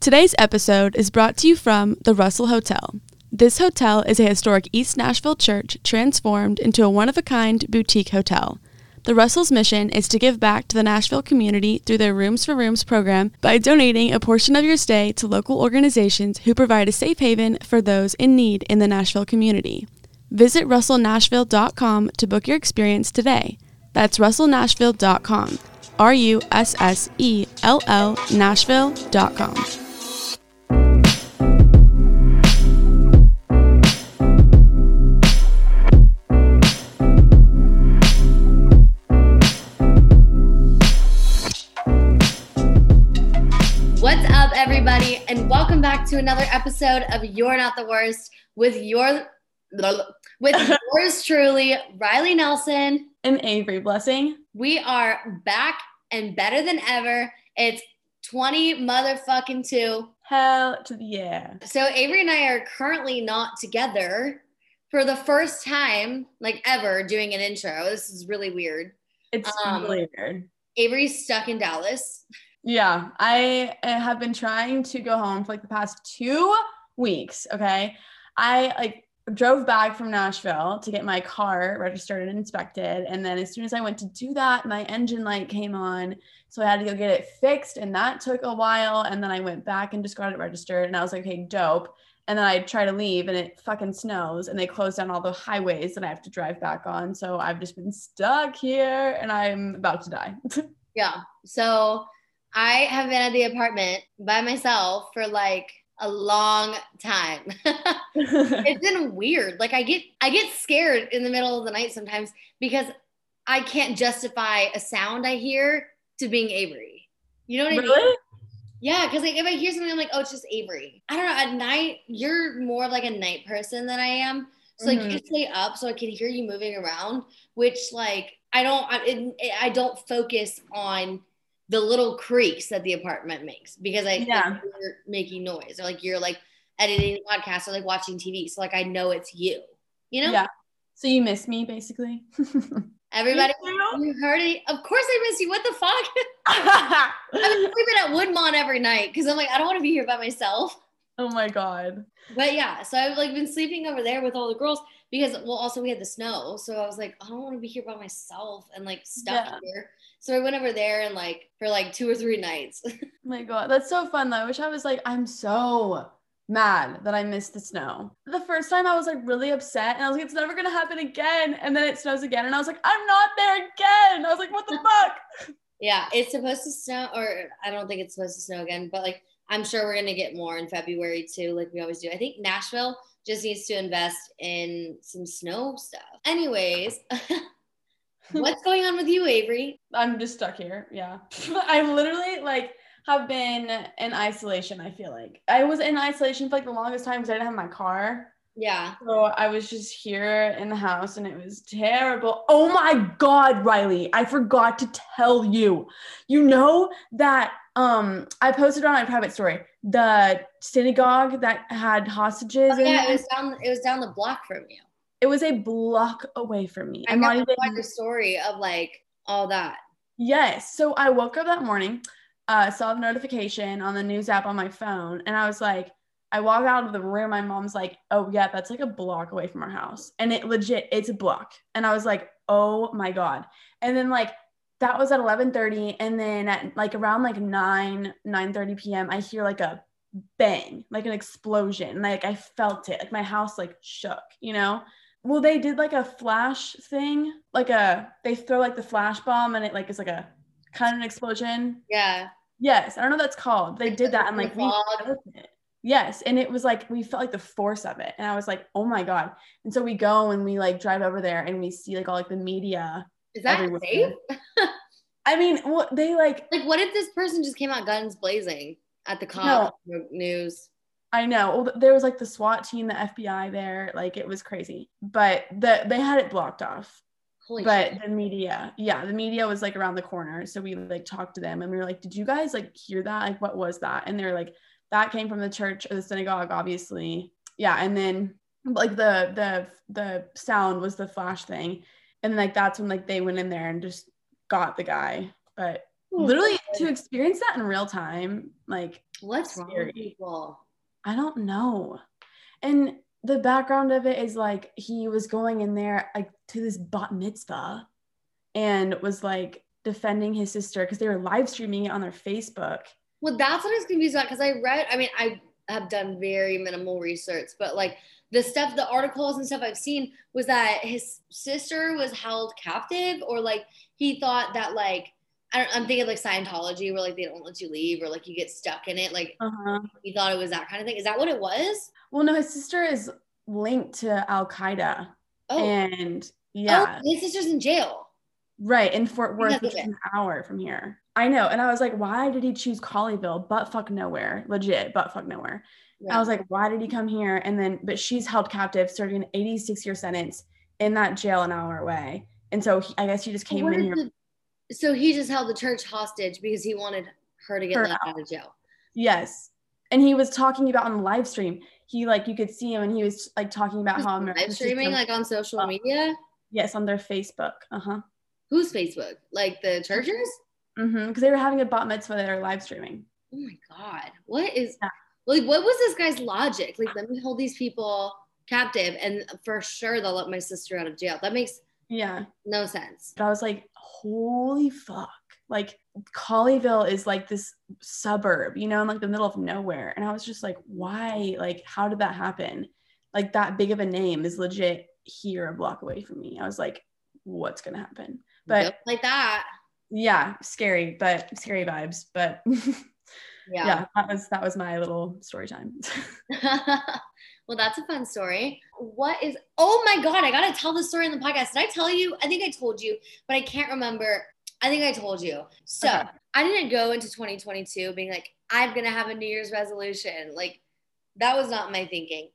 Today's episode is brought to you from the Russell Hotel. This hotel is a historic East Nashville church transformed into a one of a kind boutique hotel. The Russell's mission is to give back to the Nashville community through their Rooms for Rooms program by donating a portion of your stay to local organizations who provide a safe haven for those in need in the Nashville community. Visit russellnashville.com to book your experience today. That's russellnashville.com. R U S S E L L Nashville.com. welcome back to another episode of You're Not the Worst with your with yours truly, Riley Nelson. And Avery Blessing. We are back and better than ever. It's 20 motherfucking two. Hell to the yeah. So Avery and I are currently not together for the first time, like ever, doing an intro. This is really weird. It's Um, really weird. Avery's stuck in Dallas. Yeah, I uh, have been trying to go home for like the past two weeks. Okay. I like drove back from Nashville to get my car registered and inspected. And then as soon as I went to do that, my engine light came on. So I had to go get it fixed. And that took a while. And then I went back and just got it registered. And I was like, okay, dope. And then I try to leave and it fucking snows and they close down all the highways that I have to drive back on. So I've just been stuck here and I'm about to die. Yeah. So I have been at the apartment by myself for like a long time. it's been weird. Like I get I get scared in the middle of the night sometimes because I can't justify a sound I hear to being Avery. You know what I mean? Yeah, because like if I hear something, I'm like, oh, it's just Avery. I don't know. At night, you're more of like a night person than I am. So like Mhm. you stay up, so I can hear you moving around, which like I don't, I, it, I don't focus on the little creaks that the apartment makes because I think Yeah. you're making noise or like you're like editing a podcast or like watching TV. So like I know it's you. You know, Yeah. So you miss me basically? everybody. You heard it. Of course, I miss you. What the fuck? I'm sleeping at Woodmont every night because I'm like, I don't want to be here by myself. oh my god. But yeah, so I've like been sleeping over there with all the girls because well also we had the snow. So I was like, I don't want to be here by myself and like stuck Yeah. here. So I went over there and like for like two or three nights. Oh my god, that's so fun though. I wish I was like, I'm so mad that I missed the snow. The first time I was like really upset and I was like, it's never gonna happen again. And then it snows again, and I was like, I'm not there again. I was like, what the fuck? yeah, it's supposed to snow or I don't think it's supposed to snow again, but like I'm sure we're gonna get more in February too, like we always do. I think Nashville just needs to invest in some snow stuff. Anyways, what's going on with you, Avery? I'm just stuck here. Yeah. I'm literally like have been in isolation, I feel like. I was in isolation for like the longest time because I didn't have my car. Yeah. So I was just here in the house and it was terrible. Oh my god, Riley, I forgot to tell you. You know that um I posted on my private story the synagogue that had hostages Oh, yeah, it was down it was down the block from you. It was a block away from me. I I'm got not the even fucker story of like all that. Yes. So I woke up that morning, uh, saw the notification on the news app on my phone, and I was like, I walk out of the room. My mom's like, "Oh yeah, that's like a block away from our house," and it legit, it's a block. And I was like, "Oh my god!" And then like that was at 11:30, and then at like around like 9 9:30 p.m., I hear like a bang, like an explosion. Like I felt it. Like my house like shook. You know. Well, they did like a flash thing, like a they throw like the flash bomb and it like is like a kind of an explosion. Yeah. Yes, I don't know what that's called. They did that and like we Fog. felt it. Yes, and it was like we felt like the force of it, and I was like, oh my god. And so we go and we like drive over there and we see like all like the media. Is that everywhere. safe? I mean, what they like Like, what if this person just came out guns blazing at the cop news? I know. Well, there was like the SWAT team, the FBI there. Like it was crazy, but the they had it blocked off. Holy but shit. the media, yeah, the media was like around the corner. So we like talked to them and we were like, "Did you guys like hear that? Like, what was that?" And they're like, "That came from the church or the synagogue, obviously." Yeah, and then like the the the sound was the flash thing, and like that's when like they went in there and just got the guy. But Hmm. literally to experience that in real time, like What's wrong Scary. with people? I don't know. And the background of it is like he was going in there like to this bat mitzvah and was like defending his sister because they were live streaming it on their Facebook. Well, that's what I was confused about because I read, I mean, I have done very minimal research, but like the stuff, the articles and stuff I've seen was that his sister was held captive or like he thought that like, I don't, I'm thinking like Scientology where like they don't let you leave or like you get stuck in it. Like Uh-huh. he thought it was that kind of thing. Is that what it was? Well, no, his sister is linked to Al Qaeda. Oh, And yeah, oh, his sister's in jail. right in Fort Worth, which is an hour from here. I know. And I was like, why did he choose Colleyville? But fuck nowhere. Legit, but fuck nowhere. I was like, why did he come here? And then, but she's held captive, serving an 86 year sentence in that jail an hour away. And so he, I guess he just came in here. the- so he just held the church hostage because he wanted her to get Her let out of jail. Yes. And he was talking about on the live stream. He like you could see him and he was like talking about how American Live streaming like on social media. yes on their Facebook. Uh huh. Who's Facebook? Like the churches? Mm-hmm. Because they were having a bat mitzvah. They were live streaming. Oh my god. What is Yeah. like what was this guy's logic? Like let me hold these people captive and for sure they'll let my sister out of jail. That makes Yeah. no sense. But I was like, holy fuck. Like Colleyville is like this suburb, you know, in like the middle of nowhere. And I was just like, why? Like, how did that happen? Like that big of a name is legit here a block away from me. I was like, what's gonna happen? But like that. yeah, scary, but scary vibes. But Yeah. yeah, that was that was my little story time. well, that's a fun story. What is oh my god, I gotta tell the story in the podcast. Did I tell you? I think I told you, but I can't remember. I think I told you. So Okay. I didn't go into 2022 being like, I'm gonna have a New Year's resolution. Like that was not my thinking.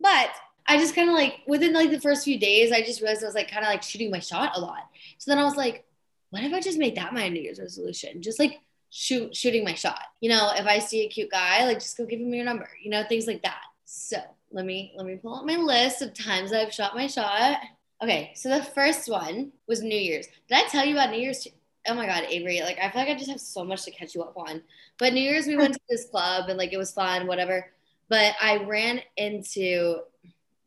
But I just kind of like within like the first few days, I just realized I was like kind of like shooting my shot a lot. So then I was like, what if I just made that my New Year's resolution? Just like shoot shooting my shot. You know, if I see a cute guy, like just go give him your number, you know, things like that. So let me let me pull up my list of times I've shot my shot. Okay, so the first one was New Year's. Did I tell you about New Year's? Oh my God, Avery! Like I feel like I just have so much to catch you up on. But New Year's, we went to this club and like it was fun, whatever. But I ran into.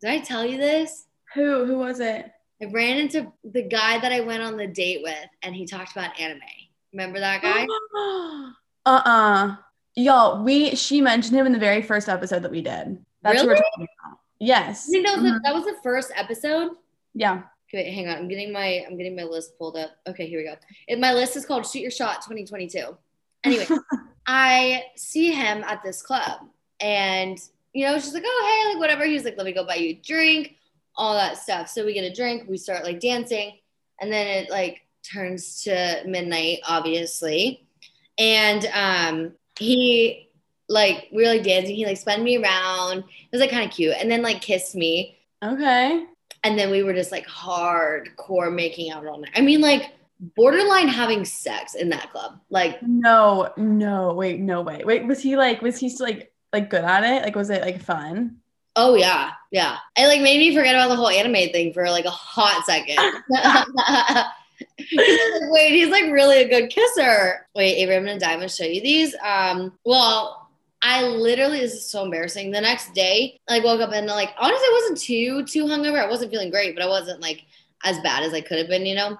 Did I tell you this? who who was it? I ran into the guy that I went on the date with, and he talked about anime. Remember that guy? uh-uh. Y'all, we she mentioned him in the very first episode that we did. That's what we're Really? talking about. Yes. I think that was Mhm. the, that was the first episode. Yeah. Okay, wait, hang on. I'm getting my I'm getting my list pulled up. Okay, here we go. It, my list is called Shoot Your Shot 2022. Anyway, I see him at this club, and you know, she's like, "Oh, hey, like whatever." He's like, "Let me go buy you a drink," all that stuff. So we get a drink. We start like dancing, and then it like turns to midnight, obviously, and um, he like we were like dancing. He like spun me around. It was like kind of cute, and then like kissed me. Okay. And then we were just like hardcore making out all night. I mean, like borderline having sex in that club. Like, No, no, wait, no way. Wait, was he like was he still like like good at it? Like was it like fun? oh yeah, yeah. It like made me forget about the whole anime thing for like a hot second. Like, Wait, he's like really a good kisser. Wait, Avery, I'm gonna dive and show you these. Um, well, I literally this is so embarrassing. The next day, I like woke up and like honestly, I wasn't too too hungover. I wasn't feeling great, but I wasn't like as bad as I could have been, you know.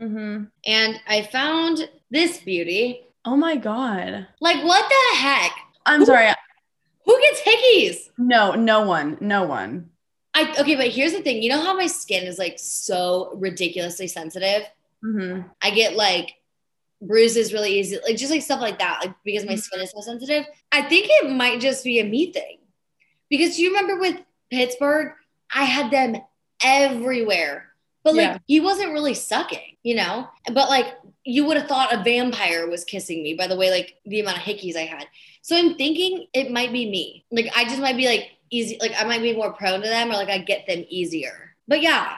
Mm-hmm. And I found this beauty. Oh my god. Like, what the heck? I'm sorry. Who gets hickeys? No, no one. No one. I okay, but here's the thing. You know how my skin is like so ridiculously sensitive? Mm-hmm. I get like bruises really easy, like just like stuff like that, like because my Mhm. skin is so sensitive. I think it might just be a me thing. Because you remember with Pittsburgh, I had them everywhere. But like Yeah. he wasn't really sucking, you know? But like you would have thought a vampire was kissing me by the way, like the amount of hickeys I had. So I'm thinking it might be me. Like I just might be like easy, like I might be more prone to them or like I get them easier. But yeah.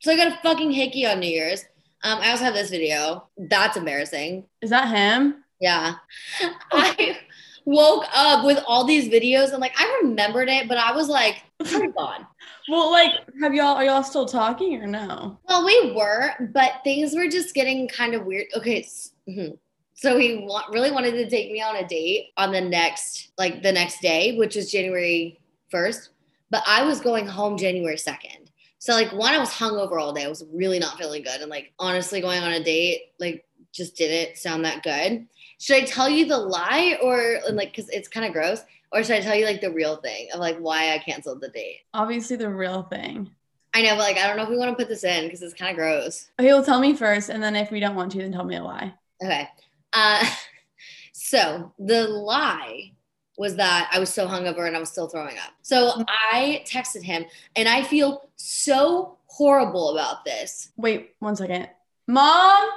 So I got a fucking hickey on New Year's. Um, I also have this video. That's embarrassing. Is that him? Yeah. I woke up with all these videos and like I remembered it, but I was like, hold on. Well, like, have y'all are y'all still talking or no? Well, we were, but things were just getting kind of weird. Okay. mhm. So he wa- really wanted to take me on a date on the next, like the next day, which was January 1st. But I was going home January 2nd. So like one, I was hungover all day. I was really not feeling good. And like honestly, going on a date, like just didn't sound that good. Should I tell you the lie or like because it's kind of gross? Or should I tell you like the real thing of like why I canceled the date? Obviously, the real thing. I know, but like I don't know if we want to put this in because it's kind of gross. Okay, well, tell me first, and then if we don't want to, then tell me a lie. Okay. Uh, so the lie was that I was so hungover and I was still throwing up. So mm-hmm. I texted him and I feel so horrible about this. Wait one second. Mom,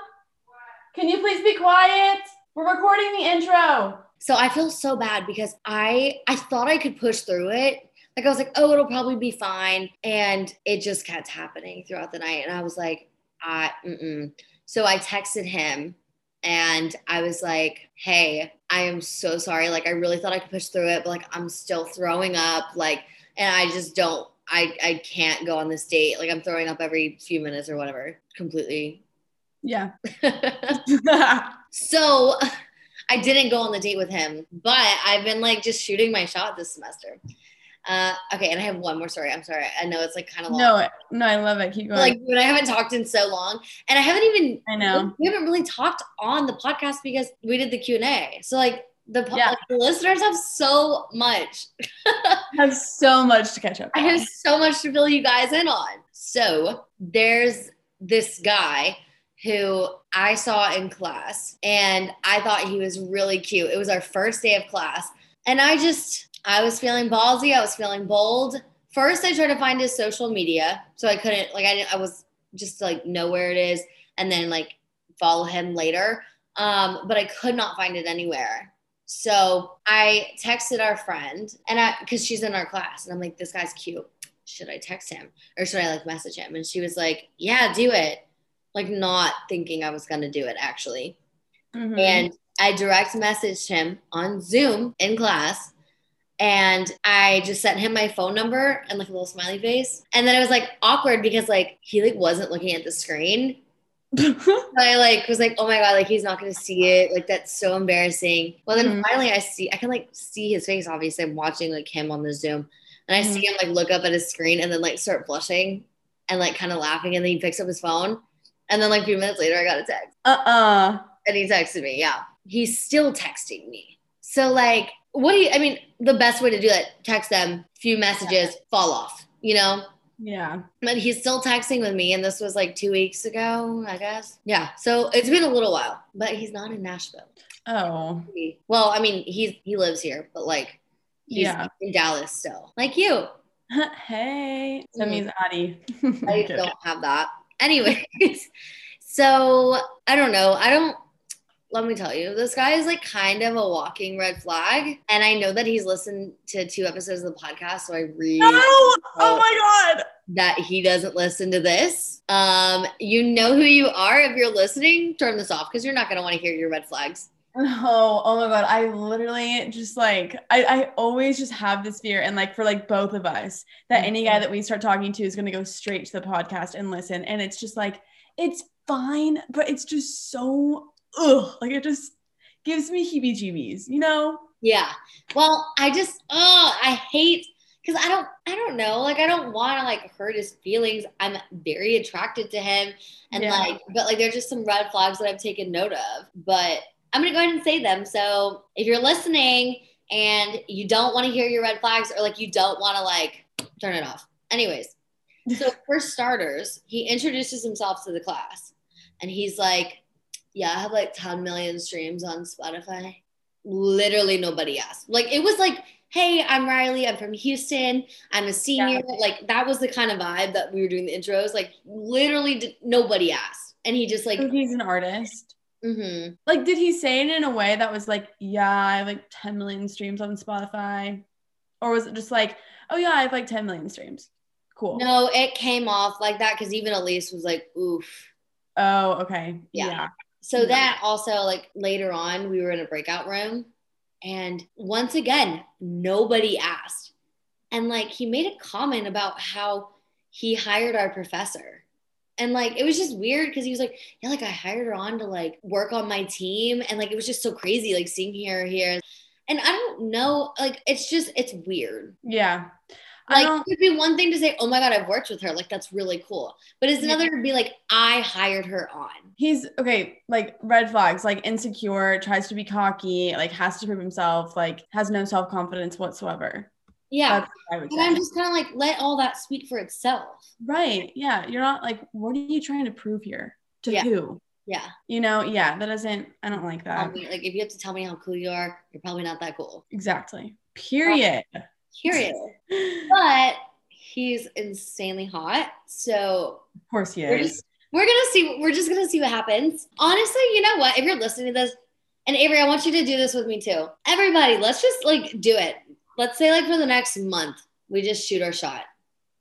can you please be quiet? We're recording the intro. So I feel so bad because I I thought I could push through it. Like I was like, oh, it'll probably be fine, and it just kept happening throughout the night. And I was like, I mm-mm. so I texted him, and I was like, hey, I am so sorry. Like I really thought I could push through it, but like I'm still throwing up. Like, and I just don't. I I can't go on this date. Like I'm throwing up every few minutes or whatever. Completely. Yeah. so I didn't go on the date with him, but I've been like just shooting my shot this semester. Uh, okay, and I have one more story. I'm sorry. I know it's like kind of long. no, no, I love it. Keep going. Like when I haven't talked in so long, and I haven't even I know. we haven't really talked on the podcast because we did the Q and A. So like the, Yeah. like, the listeners have so much. Have so much to catch up. I have so much to fill you guys in on. So there's this guy who I saw in class and I thought he was really cute. It was our first day of class. And I just, I was feeling ballsy. I was feeling bold. First, I tried to find his social media. So I couldn't, like, I didn't, I was just like, know where it is and then like follow him later. Um, but I could not find it anywhere. So I texted our friend and I, cause she's in our class and I'm like, this guy's cute. Should I text him or should I like message him? And she was like, yeah, do it. Like not thinking I was to do it actually. Mhm. And I direct messaged him on Zoom in class. And I just sent him my phone number and like a little smiley face. And then it was like awkward because like he like wasn't looking at the screen. I like was like, oh my god, like he's not gonna see it. Like that's so embarrassing. Well, then Mhm. finally I see, I can like see his face. Obviously, I'm watching like him on the Zoom, and I Mhm. see him like look up at his screen and then like start blushing and like kind of laughing, and then he picks up his phone, and then like a few minutes later, I got a text, uh-uh. and he texted me. Yeah, he's still texting me. So like, what do you? I mean, the best way to do that: text them, few messages, fall off. You know, Yeah. but he's still texting with me, and this was like two weeks ago, I guess. Yeah, so it's been a little while, but he's not in Nashville. Oh. Well, I mean, he's he lives here, but like he's Yeah. in Dallas still, like you. hey. That means mm-hmm. Addie. I don't have that. Anyways, so I don't know. I don't. Let me tell you, this guy is like kind of a walking red flag, and I know that he's listened to two episodes of the podcast, so I really No! Oh my god. that he doesn't listen to this. Um, you know who you are. If you're listening, turn this off because you're not gonna want to hear your red flags. Oh, oh my god. I literally just like I, I always just have this fear and like for like both of us that any guy that we start talking to is gonna go straight to the podcast and listen. And it's just like it's fine, but it's just so ugh. Like it just gives me heebie-jeebies, you know? Yeah. Well, I just oh, I hate because I don't I don't know. Like I don't want to like hurt his feelings. I'm very attracted to him, and Yeah. like, but like there's just some red flags that I've taken note of. But I'm gonna go ahead and say them. So if you're listening and you don't want to hear your red flags, or like you don't want to like turn it off. Anyways, so for starters, he introduces himself to the class, and he's like, "Yeah, I have like 10 million streams on Spotify." literally nobody asked. Like it was like, hey, I'm Riley. I'm from Houston. I'm a senior. Like that was the kind of vibe that we were doing the intros. Like literally did, nobody asked. And he just like, So he's an artist. Mm-hmm. Like, did he say it in a way that was like, yeah, I have like 10 million streams on Spotify? Or was it just like, oh yeah, I have like 10 million streams? Cool. no, it came off like that because even Elise was like, oof. Oh, okay. Yeah. Yeah. So Yeah. that also like later on, we were in a breakout room, and once again, nobody asked. And like he made a comment about how he hired our professor. And like it was just weird because he was like, yeah, like I hired her on to like work on my team, and like it was just so crazy, like seeing her here. And I don't know, like it's just it's weird. Yeah. I Like it would be one thing to say, oh my god, I've worked with her, like that's really cool. But it's another to be like, I hired her on. he's okay, like red flags, like insecure, tries to be cocky, like has to prove himself, like has no self confidence whatsoever. Yeah. What I and I'm just kind of like, let all that speak for itself. Right. Yeah. You're not like, what are you trying to prove here? To Yeah. who? Yeah. You know, yeah, that doesn't, I don't like that. me- like if you have to tell me how cool you are, you're probably not that cool. Exactly. Period. Curious. but he's insanely hot. So of course he we're is. just we're gonna see we're just gonna see what happens. Honestly, you know what? If you're listening to this, and Avery, I want you to do this with me too. Everybody, let's just like do it. Let's say like for the next month, we just shoot our shot.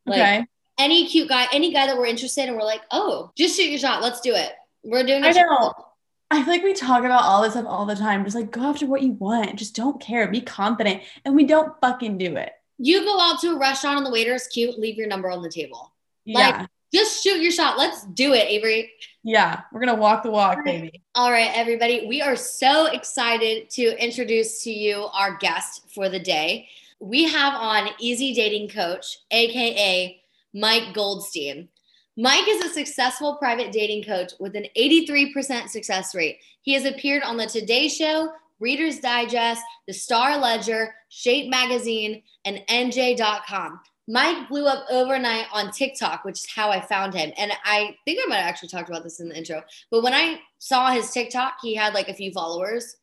Like okay. any cute guy, any guy that we're interested in, we're like, oh, just shoot your shot. Let's do it. We're doing I it. know. I feel like we talk about all this stuff all the time. Just like go after what you want. Just don't care. Be confident. And we don't fucking do it. You go out to a restaurant and the waiter is cute, leave your number on the table. Yeah. Like- Just shoot your shot. Let's do it, Avery. yeah. We're gonna walk the walk, Right. baby. All right, everybody. We are so excited to introduce to you our guest for the day. We have on EZ Dating Coach, AKA Mike Goldstein. Mike is a successful private dating coach with an 83% success rate. He has appeared on The Today Show, Reader's Digest, The Star Ledger, Shape Magazine, and NJ.com. Mike blew up overnight on TikTok, which is how I found him. And I think I might have actually talked about this in the intro. But when I saw his TikTok, he had like a few followers.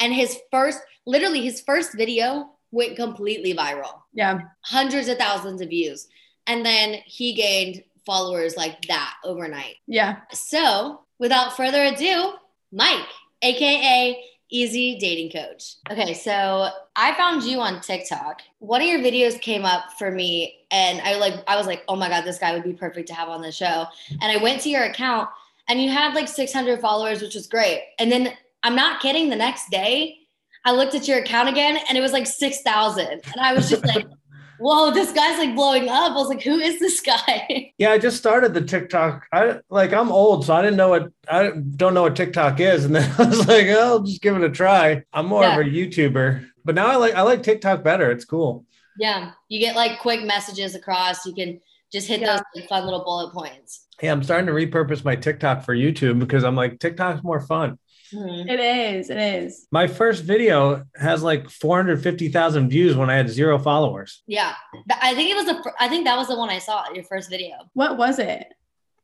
And his first, literally his first video went completely viral. Yeah. Hundreds of thousands of views. And then he gained followers like that overnight. Yeah. So without further ado, Mike, AKA EZ Dating Coach. Okay, so I found you on TikTok. One of your videos came up for me and I like I was like, "Oh my god, this guy would be perfect to have on the show." And I went to your account and you had like 600 followers, which was great. And then I'm not kidding, the next day I looked at your account again and it was like 6,000. And I was just like, "Whoa, this guy's like blowing up." I was like, "Who is this guy?" Yeah, I just started the TikTok. I like I'm old, so I didn't know what I don't know what TikTok is, and then I was like, oh, I'll just give it a try. I'm more of a YouTuber, but now I like I like TikTok better. It's cool. Yeah, you get like quick messages across. You can just hit Yeah. those like, fun little bullet points. Yeah, I'm starting to repurpose my TikTok for YouTube because I'm like TikTok's more fun. Mhm. It is. It is. My first video has like 450,000 views when I had zero followers. Yeah, I think it was the. I think that was the one I saw. Your first video. What was it?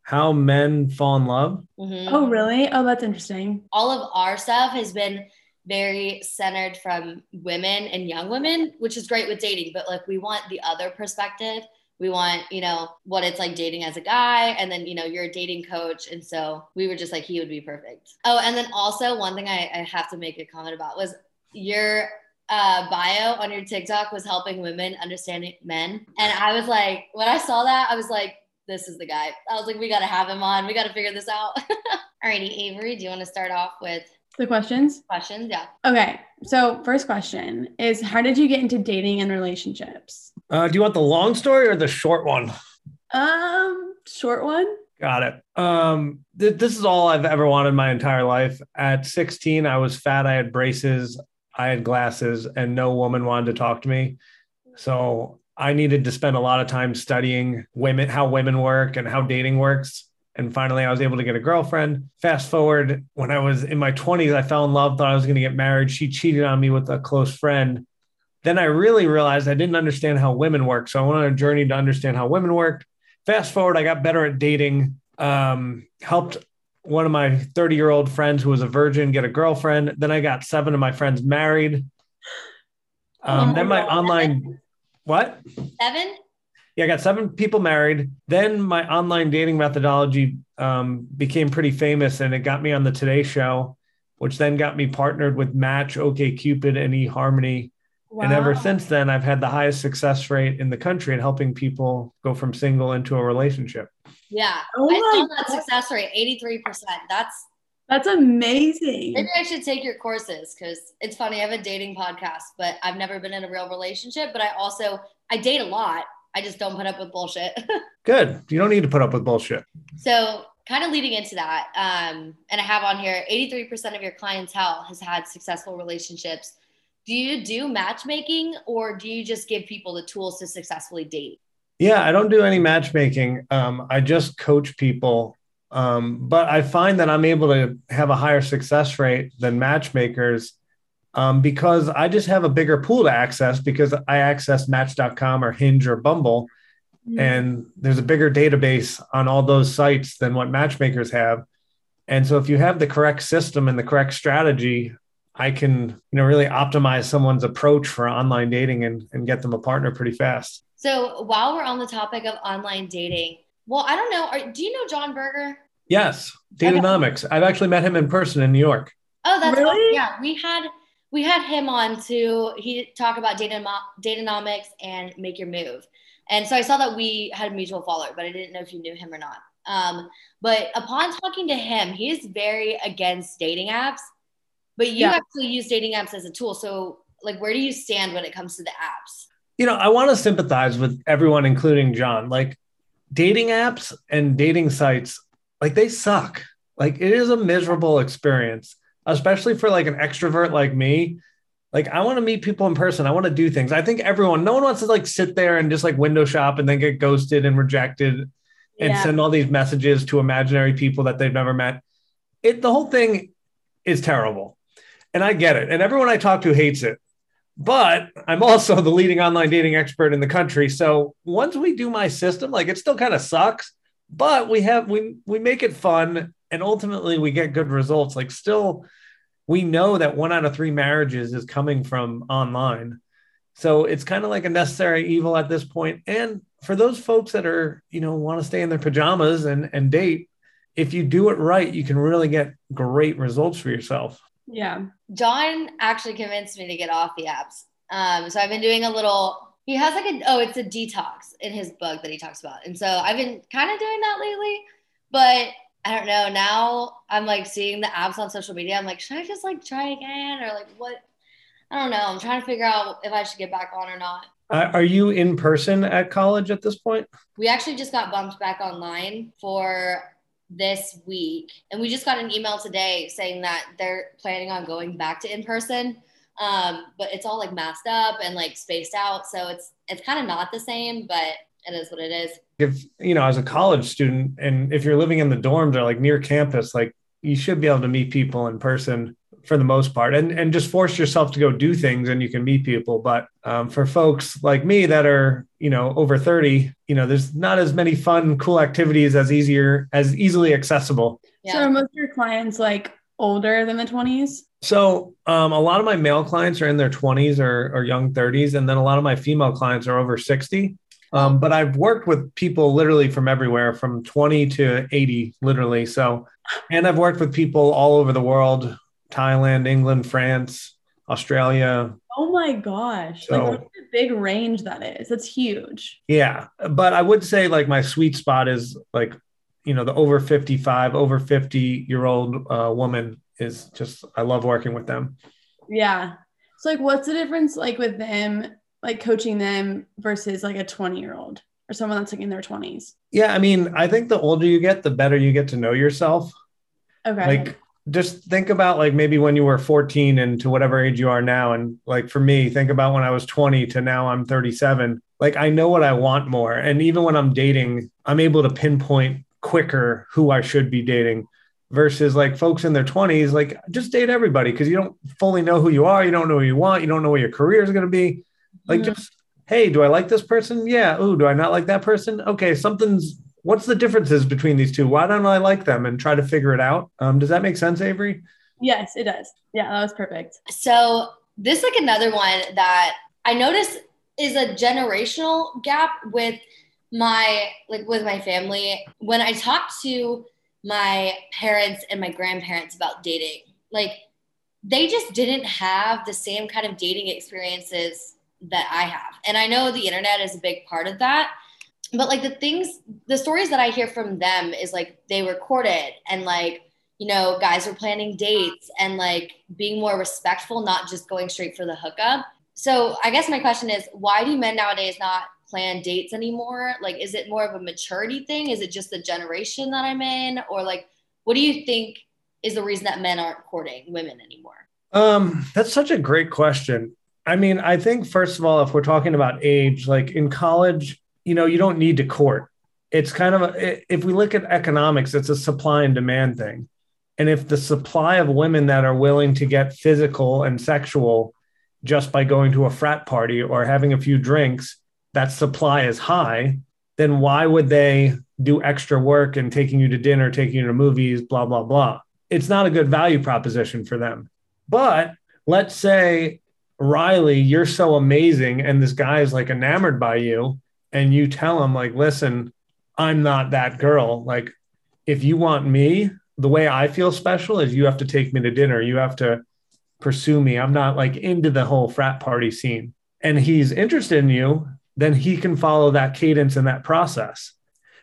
How men fall in love. Mhm. Oh, really? Oh, that's interesting. All of our stuff has been very centered from women and young women, which is great with dating. But like, we want the other perspective. We want, you know, what it's like dating as a guy. And then, you know, you're a dating coach. And so we were just like, he would be perfect. Oh, and then also one thing I, I have to make a comment about was your uh, bio on your TikTok was helping women understand men. And I was like, when I saw that, I was like, this is the guy. I was like, we got to have him on. We got to figure this out. Alrighty, Avery, do you want to start off with The questions? questions? Yeah. Okay. So, first question is How did you get into dating and relationships? Uh, do you want the long story or the short one? Um, short one. Got it. Um, th- this is all I've ever wanted my entire life. At 16, I was fat. I had braces. I had glasses, and no woman wanted to talk to me. So I needed to spend a lot of time studying women, how women work, and how dating works. And finally, I was able to get a girlfriend. Fast forward, when I was in my 20s, I fell in love, thought I was going to get married. She cheated on me with a close friend. Then I really realized I didn't understand how women work. So I went on a journey to understand how women worked fast forward, I got better at dating. Um, helped one of my 30 year old friends who was a virgin get a girlfriend. Then I got seven of my friends married. Um, Oh then my God. online, what? Seven? Yeah, I got seven people married. Then my online dating methodology um, became pretty famous and it got me on the Today Show, which then got me partnered with Match, OKCupid, and eHarmony. And ever since then, I've had the highest success rate in the country in helping people go from single into a relationship. Yeah. Oh I saw my that God. success rate, 83%. That's That's amazing. maybe I should take your courses because it's funny. I have a dating podcast, but I've never been in a real relationship. But I also I date a lot. I just don't put up with bullshit. Good. You don't need to put up with bullshit. so, kind of leading into that, um, and I have on here 83% of your clientele has had successful relationships. Do you do matchmaking or do you just give people the tools to successfully date? Yeah, I don't do any matchmaking. Um, I just coach people. Um, but I find that I'm able to have a higher success rate than matchmakers um, because I just have a bigger pool to access because I access Match.com or Hinge or Bumble. Mm-hmm. And there's a bigger database on all those sites than what matchmakers have. And so if you have the correct system and the correct strategy, I can, you know, really optimize someone's approach for online dating and, and get them a partner pretty fast. So while we're on the topic of online dating, well, I don't know. Are, do you know Jon Birger? Yes, Dateonomics. Okay. I've actually met him in person in New York. Oh, that's really? Awesome. Yeah, we had we had him on to he talk about data Dateonomics and make your move. And so I saw that we had a mutual follower, but I didn't know if you knew him or not. Um, but upon talking to him, he is very against dating apps. But you yeah. actually use dating apps as a tool. So, like, where do you stand when it comes to the apps? You know, I want to sympathize with everyone, including Jon. Like, dating apps and dating sites, like, they suck. Like, it is a miserable experience especially for like an extrovert like me. Like I want to meet people in person. I want to do things. I think everyone, no one wants to like sit there and just like window shop and then get ghosted and rejected and yeah. send all these messages to imaginary people that they've never met. It the whole thing is terrible. And I get it. And everyone I talk to hates it. But I'm also the leading online dating expert in the country. So once we do my system, like it still kind of sucks, but we have we we make it fun and ultimately we get good results. Like still we know that one out of three marriages is coming from online. So it's kind of like a necessary evil at this point. And for those folks that are, you know, want to stay in their pajamas and, and date, if you do it right, you can really get great results for yourself. Yeah. Jon actually convinced me to get off the apps. Um, so I've been doing a little, he has like a, oh, it's a detox in his book that he talks about. And so I've been kind of doing that lately, but I don't know. Now I'm like seeing the apps on social media. I'm like, should I just like try again or like what? I don't know. I'm trying to figure out if I should get back on or not. Uh, are you in person at college at this point? We actually just got bumped back online for this week. And we just got an email today saying that they're planning on going back to in person. Um, but it's all like masked up and like spaced out. So it's it's kind of not the same, but it is what it is if you know as a college student and if you're living in the dorms or like near campus like you should be able to meet people in person for the most part. And and just force yourself to go do things and you can meet people. But um, for folks like me that are you know over 30 you know there's not as many fun cool activities as easier as easily accessible. Yeah. so are most of your clients like older than the 20s so um, a lot of my male clients are in their 20s or, or young 30s and then a lot of my female clients are over 60 um, but I've worked with people literally from everywhere, from 20 to 80, literally. So, and I've worked with people all over the world Thailand, England, France, Australia. Oh my gosh. So, like, what a big range that is. That's huge. Yeah. But I would say, like, my sweet spot is like, you know, the over 55, over 50 year old uh, woman is just, I love working with them. Yeah. So, like, what's the difference, like, with them like coaching them versus like a 20 year old or someone that's like in their 20s? Yeah, I mean, I think the older you get, the better you get to know yourself. Okay. Like just think about like maybe when you were 14 and to whatever age you are now and like for me, think about when I was 20 to now I'm 37. Like I know what I want more and even when I'm dating, I'm able to pinpoint quicker who I should be dating versus like folks in their 20s like just date everybody because you don't fully know who you are you don't know what you want you don't know what your career is going to be like mm-hmm. just, hey, do I like this person? Yeah. Oh, do I not like that person? Okay, something's what's the differences between these two? Why don't I like them and try to figure it out? Um, does that make sense, Avery? Yes, it does. Yeah, that was perfect. So this like another one that I notice is a generational gap with my like with my family when I talk to my parents and my grandparents about dating. Like they just didn't have the same kind of dating experiences that I have. And I know the internet is a big part of that. But like the things, the stories that I hear from them is like they were courted and like, you know, guys were planning dates and like being more respectful, not just going straight for the hookup. So I guess my question is why do men nowadays not plan dates anymore? Like, is it more of a maturity thing? Is it just the generation that I'm in? Or like, what do you think is the reason that men aren't courting women anymore? Um, that's such a great question. I mean, I think first of all, if we're talking about age, like in college, you know, you don't need to court. It's kind of a, if we look at economics, it's a supply and demand thing. And if the supply of women that are willing to get physical and sexual just by going to a frat party or having a few drinks, that supply is high, then why would they do extra work and taking you to dinner, taking you to movies, blah, blah, blah? It's not a good value proposition for them. But let's say, Riley, you're so amazing and this guy is like enamored by you, and you tell him, like, listen, I'm not that girl. Like, if you want me, the way I feel special is you have to take me to dinner. You have to pursue me. I'm not like into the whole frat party scene. And he's interested in you, then he can follow that cadence and that process.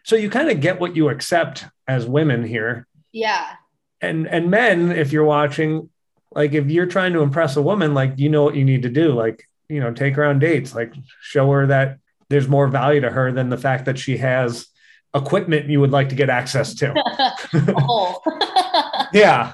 So you kind of get what you accept as women here. Yeah. And and men, if you're watching, like if you're trying to impress a woman, like you know what you need to do. Like, you know, take her on dates, like show her that there's more value to her than the fact that she has equipment you would like to get access to. oh. yeah.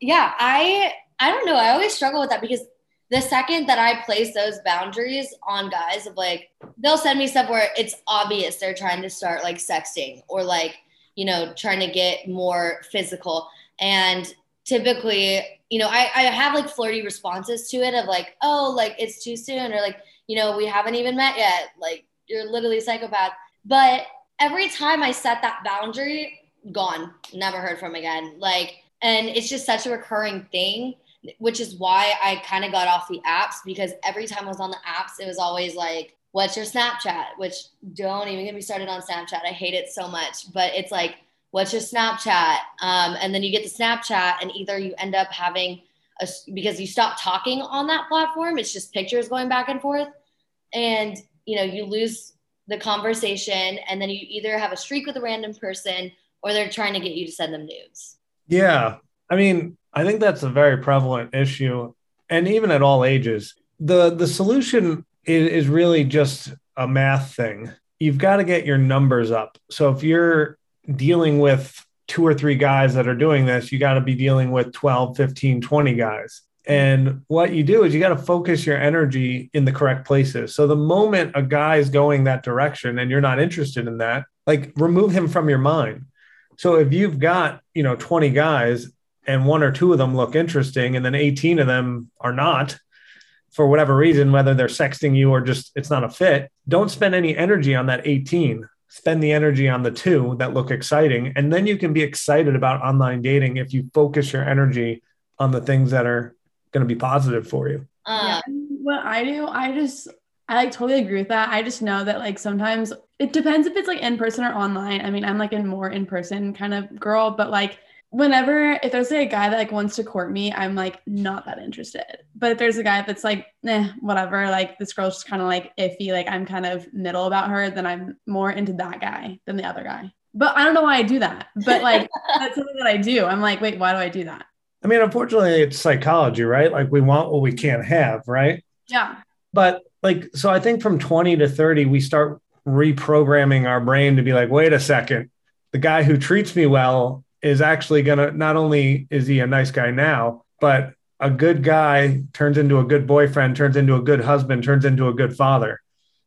Yeah, I I don't know. I always struggle with that because the second that I place those boundaries on guys of like they'll send me stuff where it's obvious they're trying to start like sexting or like, you know, trying to get more physical. And typically, you know, I, I have like flirty responses to it of like, oh, like it's too soon, or like, you know, we haven't even met yet. Like you're literally a psychopath. But every time I set that boundary, gone, never heard from again. Like, and it's just such a recurring thing, which is why I kind of got off the apps because every time I was on the apps, it was always like, what's your Snapchat? Which don't even get me started on Snapchat. I hate it so much, but it's like, what's your Snapchat? Um, and then you get the Snapchat, and either you end up having a, because you stop talking on that platform, it's just pictures going back and forth. And, you know, you lose the conversation and then you either have a streak with a random person or they're trying to get you to send them nudes. Yeah. I mean, I think that's a very prevalent issue and even at all ages. The the solution is, is really just a math thing. You've got to get your numbers up. So if you're dealing with two or three guys that are doing this, you got to be dealing with 12, 15, 20 guys. And what you do is you got to focus your energy in the correct places. So the moment a guy is going that direction and you're not interested in that, like remove him from your mind. So if you've got, you know, 20 guys and one or two of them look interesting and then 18 of them are not for whatever reason, whether they're sexting you or just it's not a fit, don't spend any energy on that 18. Spend the energy on the two that look exciting. And then you can be excited about online dating if you focus your energy on the things that are going to be positive for you. yeah. What I do, I just I like totally agree with that. I just know that like sometimes it depends if it's like in person or online. I mean, I'm like a more in person kind of girl, but like whenever if there's like a guy that like wants to court me, I'm like not that interested. But if there's a guy that's like, eh, whatever, like this girl's just kind of like iffy, like I'm kind of middle about her, then I'm more into that guy than the other guy. But I don't know why I do that. But like that's something that I do. I'm like, wait, why do I do that? I mean, unfortunately, it's psychology, right? Like we want what we can't have, right? Yeah. But like, so I think from 20 to 30, we start reprogramming our brain to be like, wait a second, the guy who treats me well is actually going to not only is he a nice guy now, but a good guy turns into a good boyfriend, turns into a good husband, turns into a good father.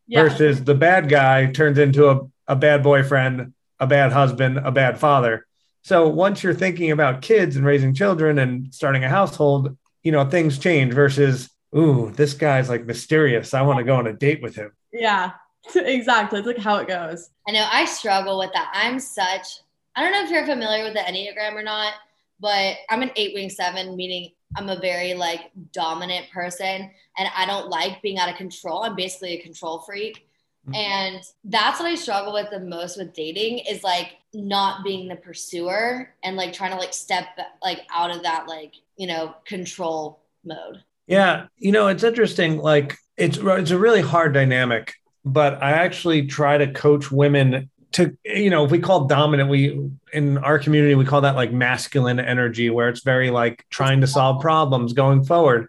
Yeah. Versus the bad guy turns into a, a bad boyfriend, a bad husband, a bad father. So once you're thinking about kids and raising children and starting a household, you know, things change versus, ooh, this guy's like mysterious. I want to go on a date with him. Yeah, exactly. It's like how it goes. I know I struggle with that. I'm such, I don't know if you're familiar with the Enneagram or not, but I'm an eight wing seven, meaning I'm a very like dominant person and I don't like being out of control. I'm basically a control freak. Mm-hmm. And that's what I struggle with the most with dating is like not being the pursuer and like trying to like step like out of that like, you know, control mode. Yeah, you know, it's interesting like it's it's a really hard dynamic, but I actually try to coach women to you know, if we call dominant we in our community we call that like masculine energy where it's very like trying to solve problems going forward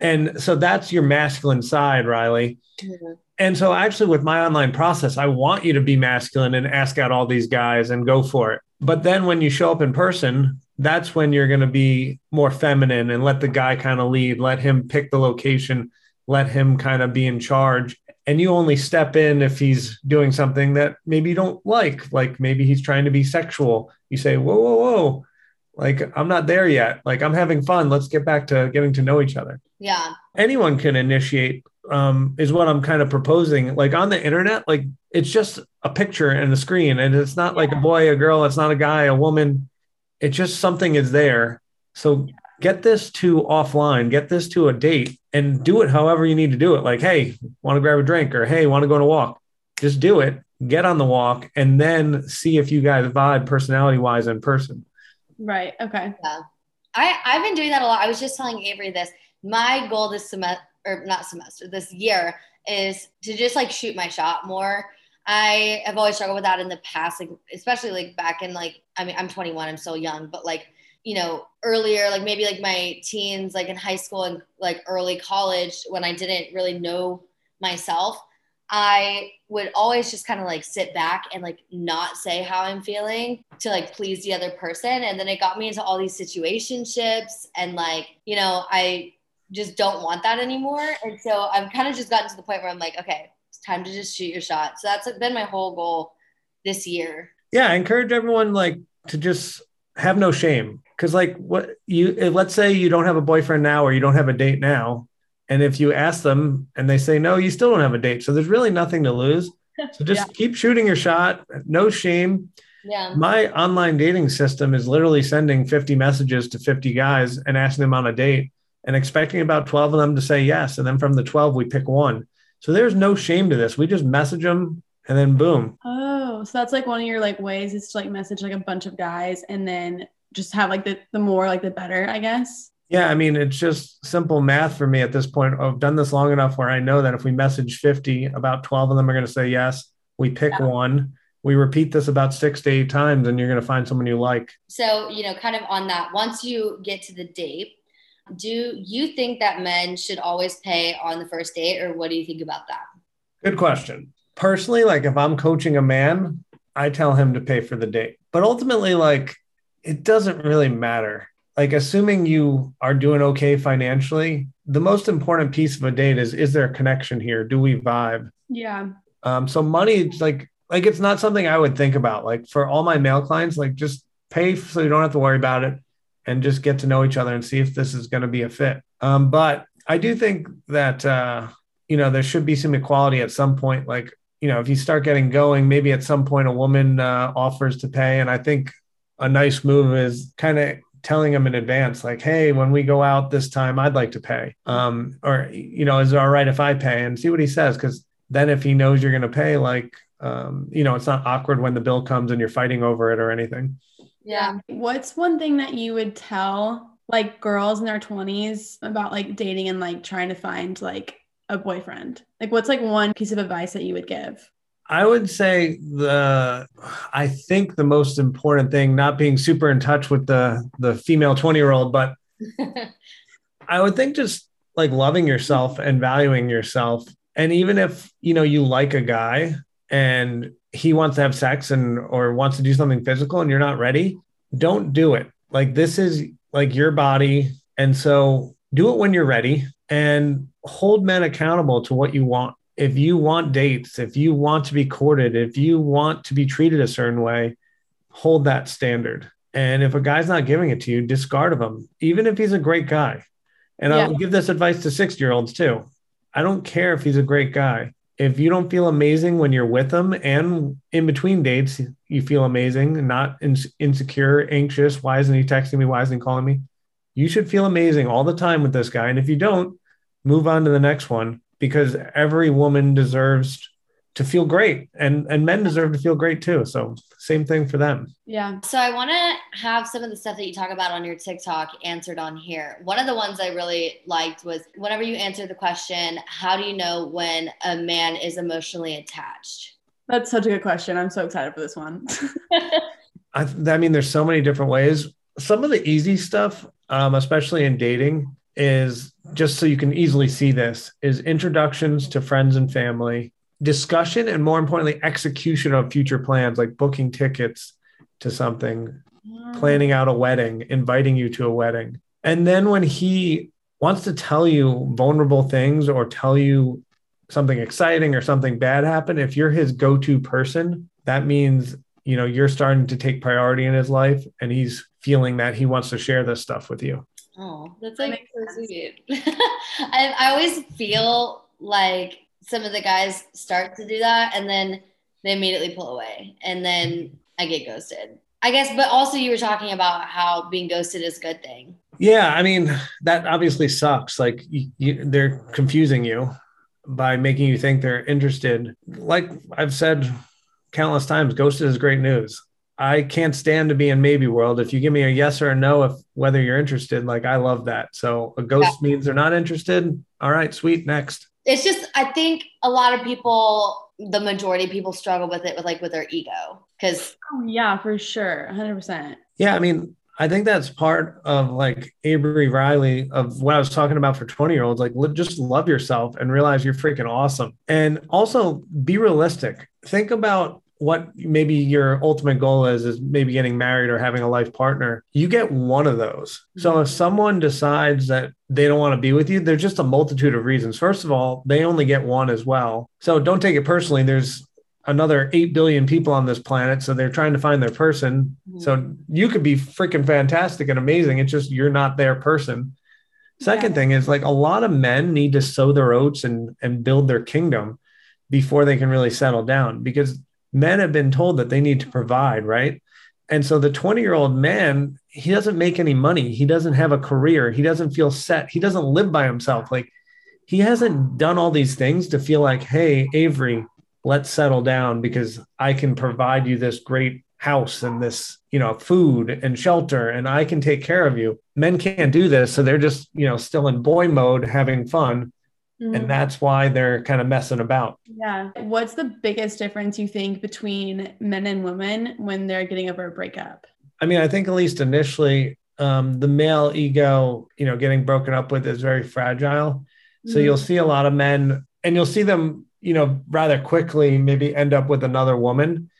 And so that's your masculine side, Riley. Mm-hmm. And so actually with my online process, I want you to be masculine and ask out all these guys and go for it. But then when you show up in person, that's when you're going to be more feminine and let the guy kind of lead, let him pick the location, let him kind of be in charge. And you only step in if he's doing something that maybe you don't like, like maybe he's trying to be sexual. You say, whoa, whoa, whoa. Like, I'm not there yet. Like, I'm having fun. Let's get back to getting to know each other. Yeah. Anyone can initiate, um, is what I'm kind of proposing. Like, on the internet, like, it's just a picture and a screen, and it's not yeah. like a boy, a girl, it's not a guy, a woman. It's just something is there. So, get this to offline, get this to a date, and do it however you need to do it. Like, hey, want to grab a drink, or hey, want to go on a walk? Just do it. Get on the walk, and then see if you guys vibe personality wise in person. Right. Okay. Yeah. I, I've been doing that a lot. I was just telling Avery this. My goal this semester, or not semester, this year is to just like shoot my shot more. I have always struggled with that in the past, like especially like back in like I mean I'm 21, I'm so young, but like you know earlier, like maybe like my teens, like in high school and like early college when I didn't really know myself. I would always just kind of like sit back and like not say how I'm feeling to like please the other person. And then it got me into all these situationships and like, you know, I just don't want that anymore. And so I've kind of just gotten to the point where I'm like, okay, it's time to just shoot your shot. So that's been my whole goal this year. Yeah, I encourage everyone like to just have no shame. Cause like what you let's say you don't have a boyfriend now or you don't have a date now and if you ask them and they say no, you still don't have a date. So there's really nothing to lose. So just yeah. keep shooting your shot. No shame. Yeah. My online dating system is literally sending 50 messages to 50 guys and asking them on a date and expecting about 12 of them to say yes. And then from the 12, we pick one. So there's no shame to this. We just message them and then boom. Oh, so that's like one of your like ways is to like message like a bunch of guys and then just have like the the more like the better, I guess. Yeah, I mean, it's just simple math for me at this point. I've done this long enough where I know that if we message 50, about 12 of them are going to say yes. We pick yeah. one. We repeat this about six to eight times, and you're going to find someone you like. So, you know, kind of on that, once you get to the date, do you think that men should always pay on the first date, or what do you think about that? Good question. Personally, like if I'm coaching a man, I tell him to pay for the date. But ultimately, like it doesn't really matter like assuming you are doing okay financially, the most important piece of a date is is there a connection here? Do we vibe? Yeah. Um, so money like like it's not something I would think about. Like for all my male clients, like just pay so you don't have to worry about it and just get to know each other and see if this is going to be a fit. Um, but I do think that uh, you know there should be some equality at some point. Like you know, if you start getting going, maybe at some point a woman uh, offers to pay, and I think a nice move is kind of telling them in advance, like, hey, when we go out this time, I'd like to pay. Um, or, you know, is it all right if I pay? And see what he says. Cause then if he knows you're going to pay, like, um, you know, it's not awkward when the bill comes and you're fighting over it or anything. Yeah. What's one thing that you would tell like girls in their 20s about like dating and like trying to find like a boyfriend? Like, what's like one piece of advice that you would give? I would say the I think the most important thing, not being super in touch with the the female 20 year old, but I would think just like loving yourself and valuing yourself. And even if you know you like a guy and he wants to have sex and or wants to do something physical and you're not ready, don't do it. Like this is like your body. And so do it when you're ready and hold men accountable to what you want if you want dates, if you want to be courted, if you want to be treated a certain way, hold that standard. And if a guy's not giving it to you, discard of him, even if he's a great guy. And yeah. I'll give this advice to 60 year olds too. I don't care if he's a great guy. If you don't feel amazing when you're with him and in between dates, you feel amazing, not in- insecure, anxious. Why isn't he texting me? Why isn't he calling me? You should feel amazing all the time with this guy. And if you don't, move on to the next one because every woman deserves to feel great and and men deserve to feel great too. So same thing for them. Yeah. So i want to have some of the stuff that you talk about on your tiktok answered on here. One of the ones i really liked was whenever you answer the question how do you know when a man is emotionally attached? That's such a good question. I'm so excited for this one. I, I mean there's so many different ways. Some of the easy stuff um, especially in dating is just so you can easily see this, is introductions to friends and family, discussion, and more importantly, execution of future plans like booking tickets to something, mm. planning out a wedding, inviting you to a wedding. And then when he wants to tell you vulnerable things or tell you something exciting or something bad happened, if you're his go to person, that means you know you're starting to take priority in his life and he's feeling that he wants to share this stuff with you oh that's like so sweet. I, I always feel like some of the guys start to do that and then they immediately pull away and then i get ghosted. I guess but also you were talking about how being ghosted is a good thing. Yeah i mean that obviously sucks. Like you, you, they're confusing you by making you think they're interested. Like i've said countless times ghosted is great news i can't stand to be in maybe world if you give me a yes or a no if whether you're interested like i love that so a ghost yeah. means they're not interested all right sweet next it's just i think a lot of people the majority of people struggle with it with like with their ego because oh yeah for sure 100% yeah i mean I think that's part of like Avery Riley of what I was talking about for 20 year olds. Like, just love yourself and realize you're freaking awesome. And also be realistic. Think about what maybe your ultimate goal is is maybe getting married or having a life partner. You get one of those. So if someone decides that they don't want to be with you there's just a multitude of reasons. First of all they only get one as well. So don't take it personally. There's another 8 billion people on this planet so they're trying to find their person. Mm-hmm. so you could be freaking fantastic and amazing. It's just you're not their person. Second yeah. thing is like a lot of men need to sow their oats and and build their kingdom before they can really settle down because men have been told that they need to provide, right? And so the 20 year old man, he doesn't make any money. He doesn't have a career. He doesn't feel set. He doesn't live by himself. Like he hasn't done all these things to feel like, hey, Avery, let's settle down because I can provide you this great house and this, you know, food and shelter and I can take care of you. Men can't do this. So they're just, you know, still in boy mode having fun Mm-hmm. And that's why they're kind of messing about. Yeah. What's the biggest difference you think between men and women when they're getting over a breakup? I mean, I think at least initially, um, the male ego, you know, getting broken up with is very fragile. So mm-hmm. you'll see a lot of men and you'll see them, you know, rather quickly maybe end up with another woman.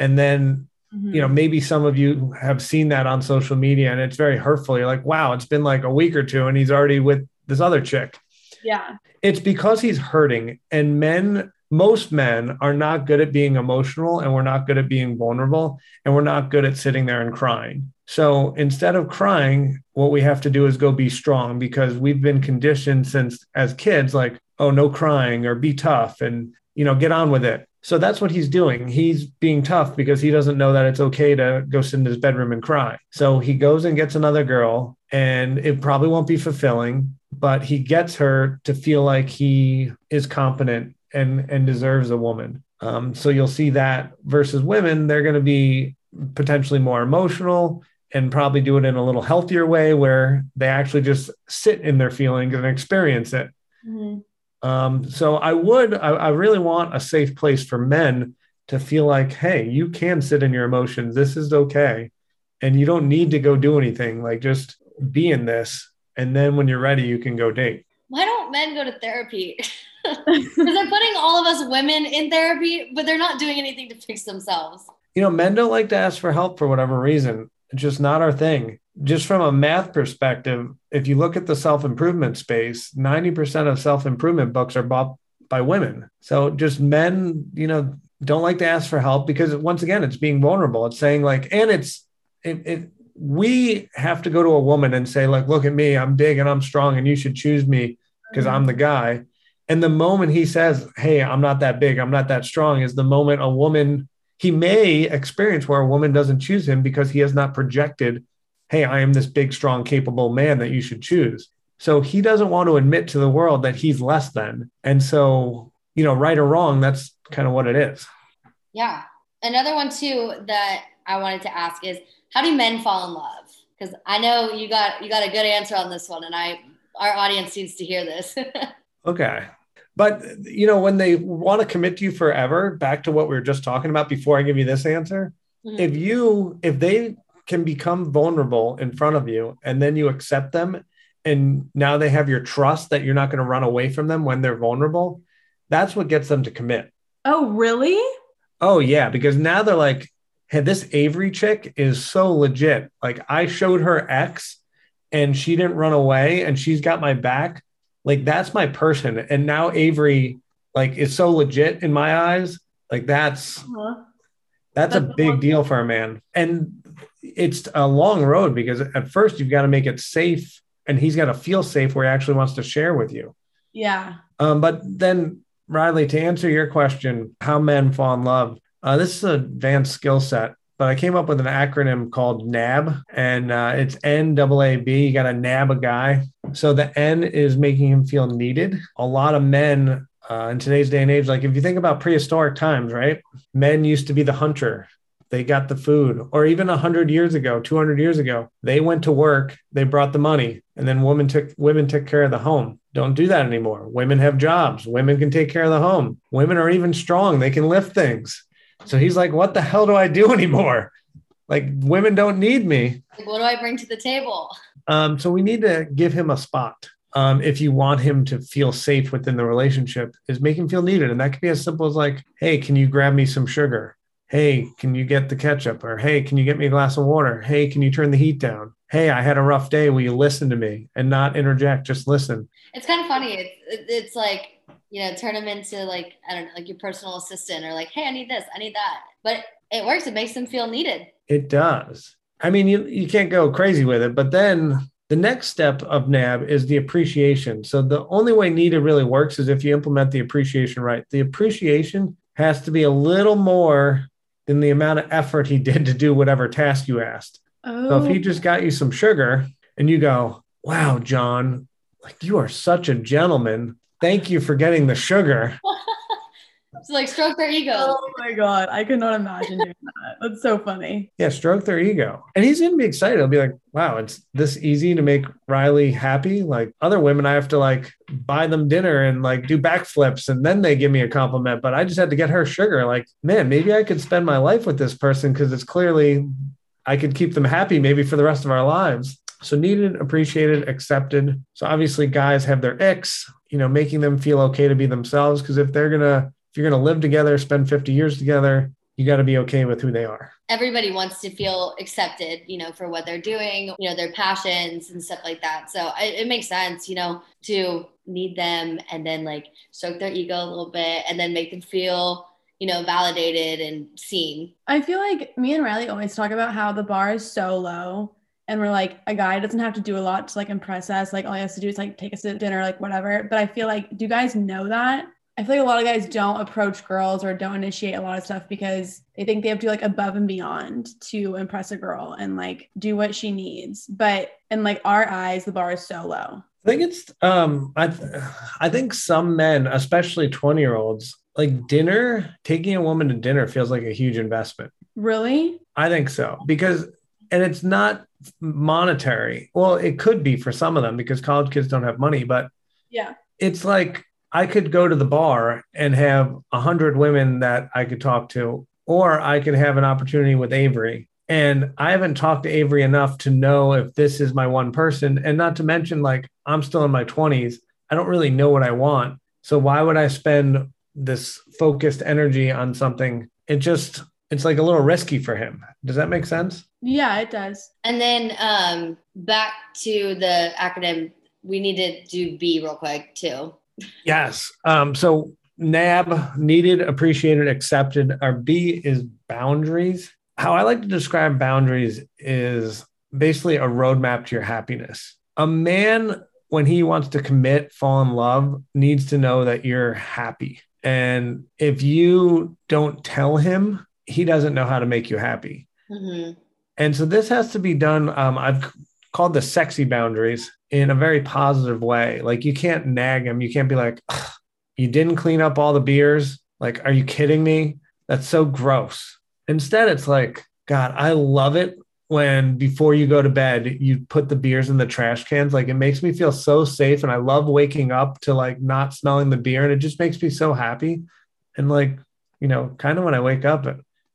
And then, mm-hmm. you know, maybe some of you have seen that on social media and it's very hurtful. You're like, wow, it's been like a week or two and he's already with this other chick. Yeah. It's because he's hurting. And men, most men are not good at being emotional and we're not good at being vulnerable and we're not good at sitting there and crying. So instead of crying, what we have to do is go be strong because we've been conditioned since as kids, like, oh, no crying or be tough and, you know, get on with it. So that's what he's doing. He's being tough because he doesn't know that it's okay to go sit in his bedroom and cry. So he goes and gets another girl, and it probably won't be fulfilling but he gets her to feel like he is competent and and deserves a woman. Um, so you'll see that versus women, they're going to be potentially more emotional and probably do it in a little healthier way where they actually just sit in their feelings and experience it. Mm-hmm. Um, so I would, I, I really want a safe place for men to feel like, hey, you can sit in your emotions. This is okay. And you don't need to go do anything. Like just be in this and then when you're ready, you can go date. Why don't men go to therapy? Because they're putting all of us women in therapy, but they're not doing anything to fix themselves. You know, men don't like to ask for help for whatever reason. It's just not our thing. Just from a math perspective, if you look at the self improvement space, 90% of self improvement books are bought by women. So just men, you know, don't like to ask for help because once again, it's being vulnerable. It's saying like, and it's, it, it we have to go to a woman and say like look at me i'm big and i'm strong and you should choose me because i'm the guy. And the moment he says hey i'm not that big i'm not that strong is the moment a woman he may experience where a woman doesn't choose him because he has not projected hey i am this big strong capable man that you should choose. So he doesn't want to admit to the world that he's less than. And so you know right or wrong that's kind of what it is. Yeah. Another one too that i wanted to ask is how do men fall in love? Because I know you got you got a good answer on this one, and I our audience needs to hear this. okay. But you know, when they want to commit to you forever, back to what we were just talking about before I give you this answer, mm-hmm. if you if they can become vulnerable in front of you and then you accept them and now they have your trust that you're not going to run away from them when they're vulnerable, that's what gets them to commit. Oh, really? Oh, yeah. Because now they're like, hey, this Avery chick is so legit. Like, I showed her X and she didn't run away and she's got my back. Like, that's my person. And now Avery, like, is so legit in my eyes. Like, that's. Uh-huh. That's, that's a big deal for a man. And it's a long road because at first you've got to make it safe and he's got to feel safe where he actually wants to share with you. Yeah. Um, but then Riley, to answer your question, how men fall in love, uh, this is an advanced skill set, but I came up with an acronym called NAB, and uh, it's N A A B. You got to nab a guy. So the N is making him feel needed. A lot of men uh, in today's day and age, like if you think about prehistoric times, right? Men used to be the hunter. They got the food, or even 100 years ago, 200 years ago, they went to work, they brought the money, and then women took women took care of the home. Don't do that anymore. Women have jobs. Women can take care of the home. Women are even strong. They can lift things. So he's like, what the hell do I do anymore? Like women don't need me. What do I bring to the table? Um, so we need to give him a spot. Um, if you want him to feel safe within the relationship, is make him feel needed. And that could be as simple as like, hey, can you grab me some sugar? Hey, can you get the ketchup? Or hey, can you get me a glass of water? Hey, can you turn the heat down? Hey, I had a rough day. Will you listen to me and not interject? Just listen. It's kind of funny. It's it's like you know, turn them into like I don't know, like your personal assistant or like, hey, I need this, I need that. But it works. It makes them feel needed. It does. I mean, you you can't go crazy with it, but then the next step of NAB is the appreciation. So the only way needed really works is if you implement the appreciation right. The appreciation has to be a little more than the amount of effort he did to do whatever task you asked. Oh. So if he oh. just got you some sugar and you go, wow, John, like you are such a gentleman. Thank you for getting the sugar. So like stroke their ego. Oh my god, I could not imagine doing that. That's so funny. Yeah, stroke their ego, and he's gonna be excited. He'll be like, "Wow, it's this easy to make Riley happy." Like other women, I have to like buy them dinner and like do backflips, and then they give me a compliment. But I just had to get her sugar. Like, man, maybe I could spend my life with this person because it's clearly I could keep them happy maybe for the rest of our lives. So needed, appreciated, accepted. So obviously, guys have their icks. You know, making them feel okay to be themselves. Because if they're gonna if you're going to live together, spend 50 years together, you got to be okay with who they are. Everybody wants to feel accepted, you know, for what they're doing, you know, their passions and stuff like that. So it, it makes sense, you know, to need them and then like stroke their ego a little bit and then make them feel you know, validated and seen. I feel like me and Riley always talk about how the bar is so low and we're like a guy doesn't have to do a lot to like impress us. Like all he has to do is like take us to dinner, like whatever. But I feel like, do you guys know that? I feel like a lot of guys don't approach girls or don't initiate a lot of stuff because they think they have to do like above and beyond to impress a girl and like do what she needs. But in like our eyes, the bar is so low. I think it's um I th- I think some men, especially 20 year olds, like dinner, taking a woman to dinner feels like a huge investment. Really? I think so. Because and it's not monetary. Well, it could be for some of them because college kids don't have money, but yeah. It's like I could go to the bar and have a hundred women that I could talk to, or I could have an opportunity with Avery. And I haven't talked to Avery enough to know if this is my one person. And not to mention, like, I'm still in my 20s. I don't really know what I want. So why would I spend this focused energy on something? It just, it's like a little risky for him. Does that make sense? Yeah, it does. And then um, back to the acronym, we need to do B real quick too. Yes. Um, so NAB, needed, appreciated, accepted. Our B is boundaries. How I like to describe boundaries is basically a roadmap to your happiness. A man, when he wants to commit, fall in love, needs to know that you're happy. And if you don't tell him, he doesn't know how to make you happy. Mm-hmm. And so this has to be done. Um, I've called the sexy boundaries in a very positive way. Like you can't nag him. You can't be like, you didn't clean up all the beers. Like, are you kidding me? That's so gross. Instead, it's like, God, I love it when before you go to bed, you put the beers in the trash cans. Like it makes me feel so safe. And I love waking up to like not smelling the beer. And it just makes me so happy. And like, you know, kind of when I wake up,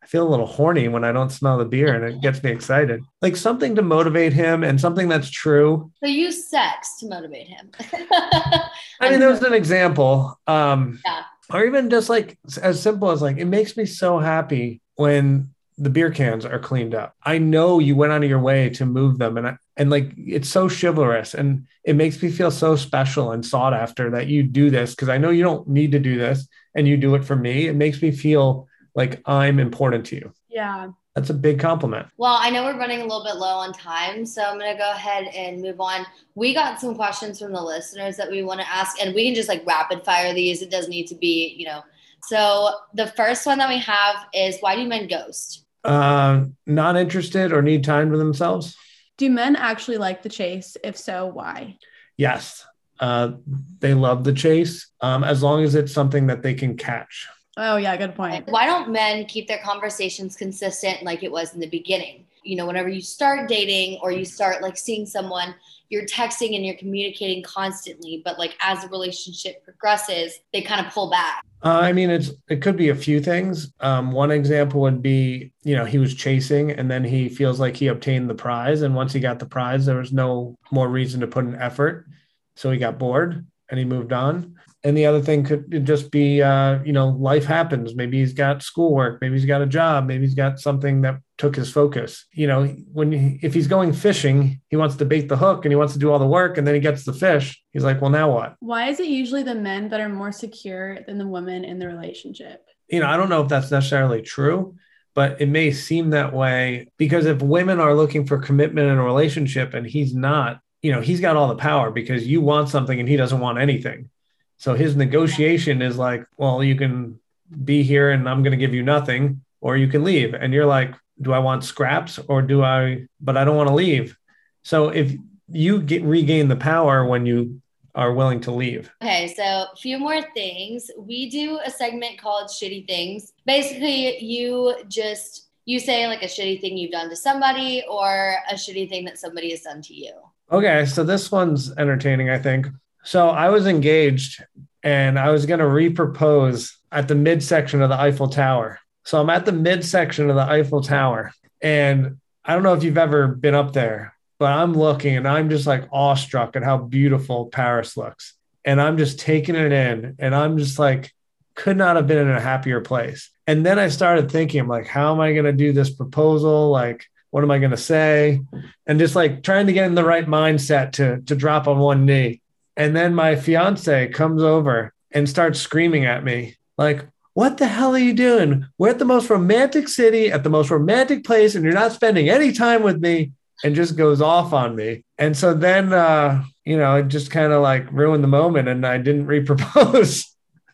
I feel a little horny when I don't smell the beer and it gets me excited. Like something to motivate him and something that's true. So use sex to motivate him. I mean, there's an example. Um, Yeah. Or even just like as simple as like, it makes me so happy when the beer cans are cleaned up. I know you went out of your way to move them and I, and like it's so chivalrous and it makes me feel so special and sought after that you do this because I know you don't need to do this and you do it for me. It makes me feel like I'm important to you. Yeah. That's a big compliment. Well, I know we're running a little bit low on time, so I'm gonna go ahead and move on. We got some questions from the listeners that we want to ask, and we can just like rapid fire these. It doesn't need to be, you know. So the first one that we have is why do men ghost? Uh, not interested or need time for themselves? Do men actually like the chase? If so, why? Yes. Uh, they love the chase um, as long as it's something that they can catch. Oh, yeah, good point. Why don't men keep their conversations consistent like it was in the beginning? You know, whenever you start dating or you start like seeing someone, you're texting and you're communicating constantly, but like as the relationship progresses, they kind of pull back. Uh, I mean, it's it could be a few things. Um, one example would be, you know, he was chasing, and then he feels like he obtained the prize, and once he got the prize, there was no more reason to put an effort, so he got bored and he moved on. And the other thing could just be, uh, you know, life happens. Maybe he's got schoolwork, maybe he's got a job, maybe he's got something that took his focus. You know, when he, if he's going fishing, he wants to bait the hook and he wants to do all the work, and then he gets the fish. He's like, well, now what? Why is it usually the men that are more secure than the women in the relationship? you know, I don't know if that's necessarily true, but it may seem that way because if women are looking for commitment in a relationship and he's not, you know, he's got all the power because you want something and he doesn't want anything. So his negotiation is like, well, you can be here and I'm going to give you nothing, or you can leave. And you're like, do I want scraps or do I, but I don't want to leave. So if you get regain the power when you are willing to leave. Okay, so a few more things. We do a segment called Shitty Things. Basically, you just you say like a shitty thing you've done to somebody or a shitty thing that somebody has done to you. Okay, so this one's entertaining, I think. So I was engaged and I was going to repropose at the midsection of the Eiffel Tower. So I'm at the midsection of the Eiffel Tower and I don't know if you've ever been up there, but I'm looking and I'm just like awestruck at how beautiful Paris looks. And I'm just taking it in and I'm just like could not have been in a happier place. And then I started thinking I'm like how am I going to do this proposal? Like what am I going to say? And just like trying to get in the right mindset to to drop on one knee. And then my fiance comes over and starts screaming at me, like, What the hell are you doing? We're at the most romantic city, at the most romantic place, and you're not spending any time with me. And just goes off on me. And so then, uh, you know, it just kind of like ruined the moment and I didn't repropose.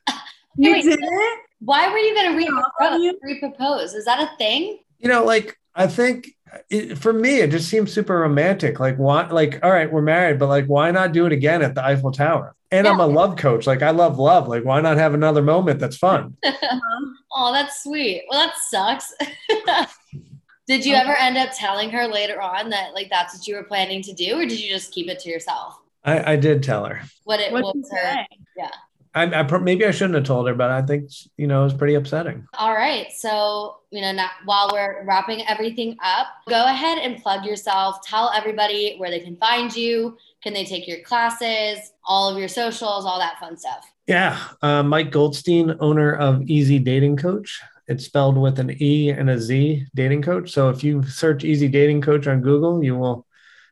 You Wait, did it? Why were you going to Yeah, how repropose? repropose? Is that a thing? you know, like, I think it, for me, it just seems super romantic. Like, why, like, all right, we're married, but like, why not do it again at the Eiffel Tower? And I'm a love coach. Like, I love love. Like, why not have another moment that's fun? Oh, that's sweet. Well, that sucks. did you um, ever end up telling her later on that like that's what you were planning to do, or did you just keep it to yourself? I, I did tell her. What it What'd you was her? say? I, I maybe I shouldn't have told her, but I think you know it was pretty upsetting. All right. So, you know, now, while we're wrapping everything up, go ahead and plug yourself. Tell everybody where they can find you. Can they take your classes, all of your socials, all that fun stuff? Yeah, uh, Mike Goldstein, owner of EZ Dating Coach. It's spelled with an E and a Z, Dating Coach. So if you search EZ Dating Coach on Google, you will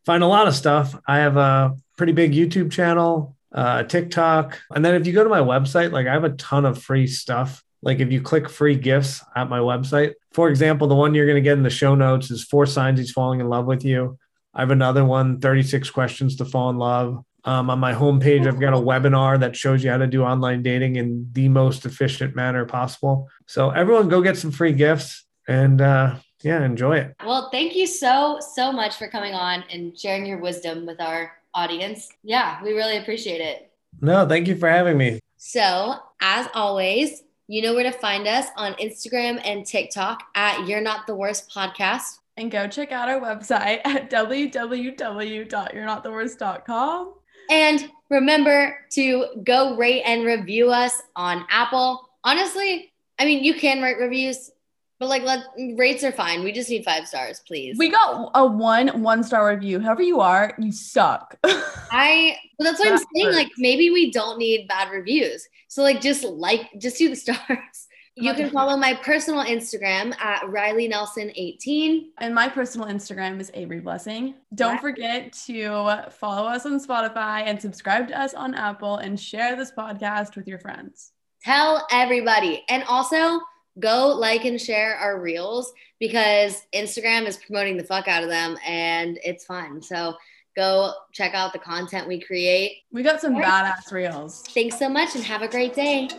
find a lot of stuff. I have a pretty big YouTube channel, uh, TikTok, and then if you go to my website, like I have a ton of free stuff. Like if you click free gifts at my website, for example, the one you're going to get in the show notes is four signs he's falling in love with you. I have another one, 36 questions to fall in love. Um, on my homepage, I've got a webinar that shows you how to do online dating in the most efficient manner possible. So everyone go get some free gifts and uh, yeah, enjoy it. Well, thank you so, so much for coming on and sharing your wisdom with our audience. Yeah, we really appreciate it. No, thank you for having me. So, as always, you know where to find us on Instagram and TikTok at You're Not the Worst Podcast. And go check out our website at www.urnottheworst.com. And remember to go rate and review us on Apple. Honestly, I mean, you can write reviews. But like, let rates are fine. We just need five stars, please. We got a one one star review. However you are, you suck. I. Well, that's what I'm That saying. hurts. Like, maybe we don't need bad reviews. So like, just like, just do the stars. You can follow my personal Instagram at Riley Nelson 18. and my personal Instagram is Avery Blessing. Don't forget to follow us on Spotify and subscribe to us on Apple and share this podcast with your friends. Tell everybody, and also go like and share our reels because Instagram is promoting the fuck out of them, and it's fun. So go check out the content we create. We got some badass reels. Thanks so much, and have a great day.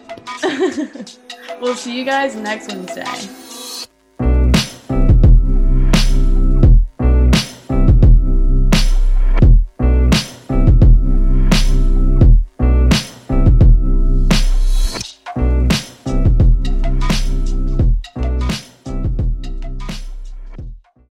we'll see you guys next Wednesday.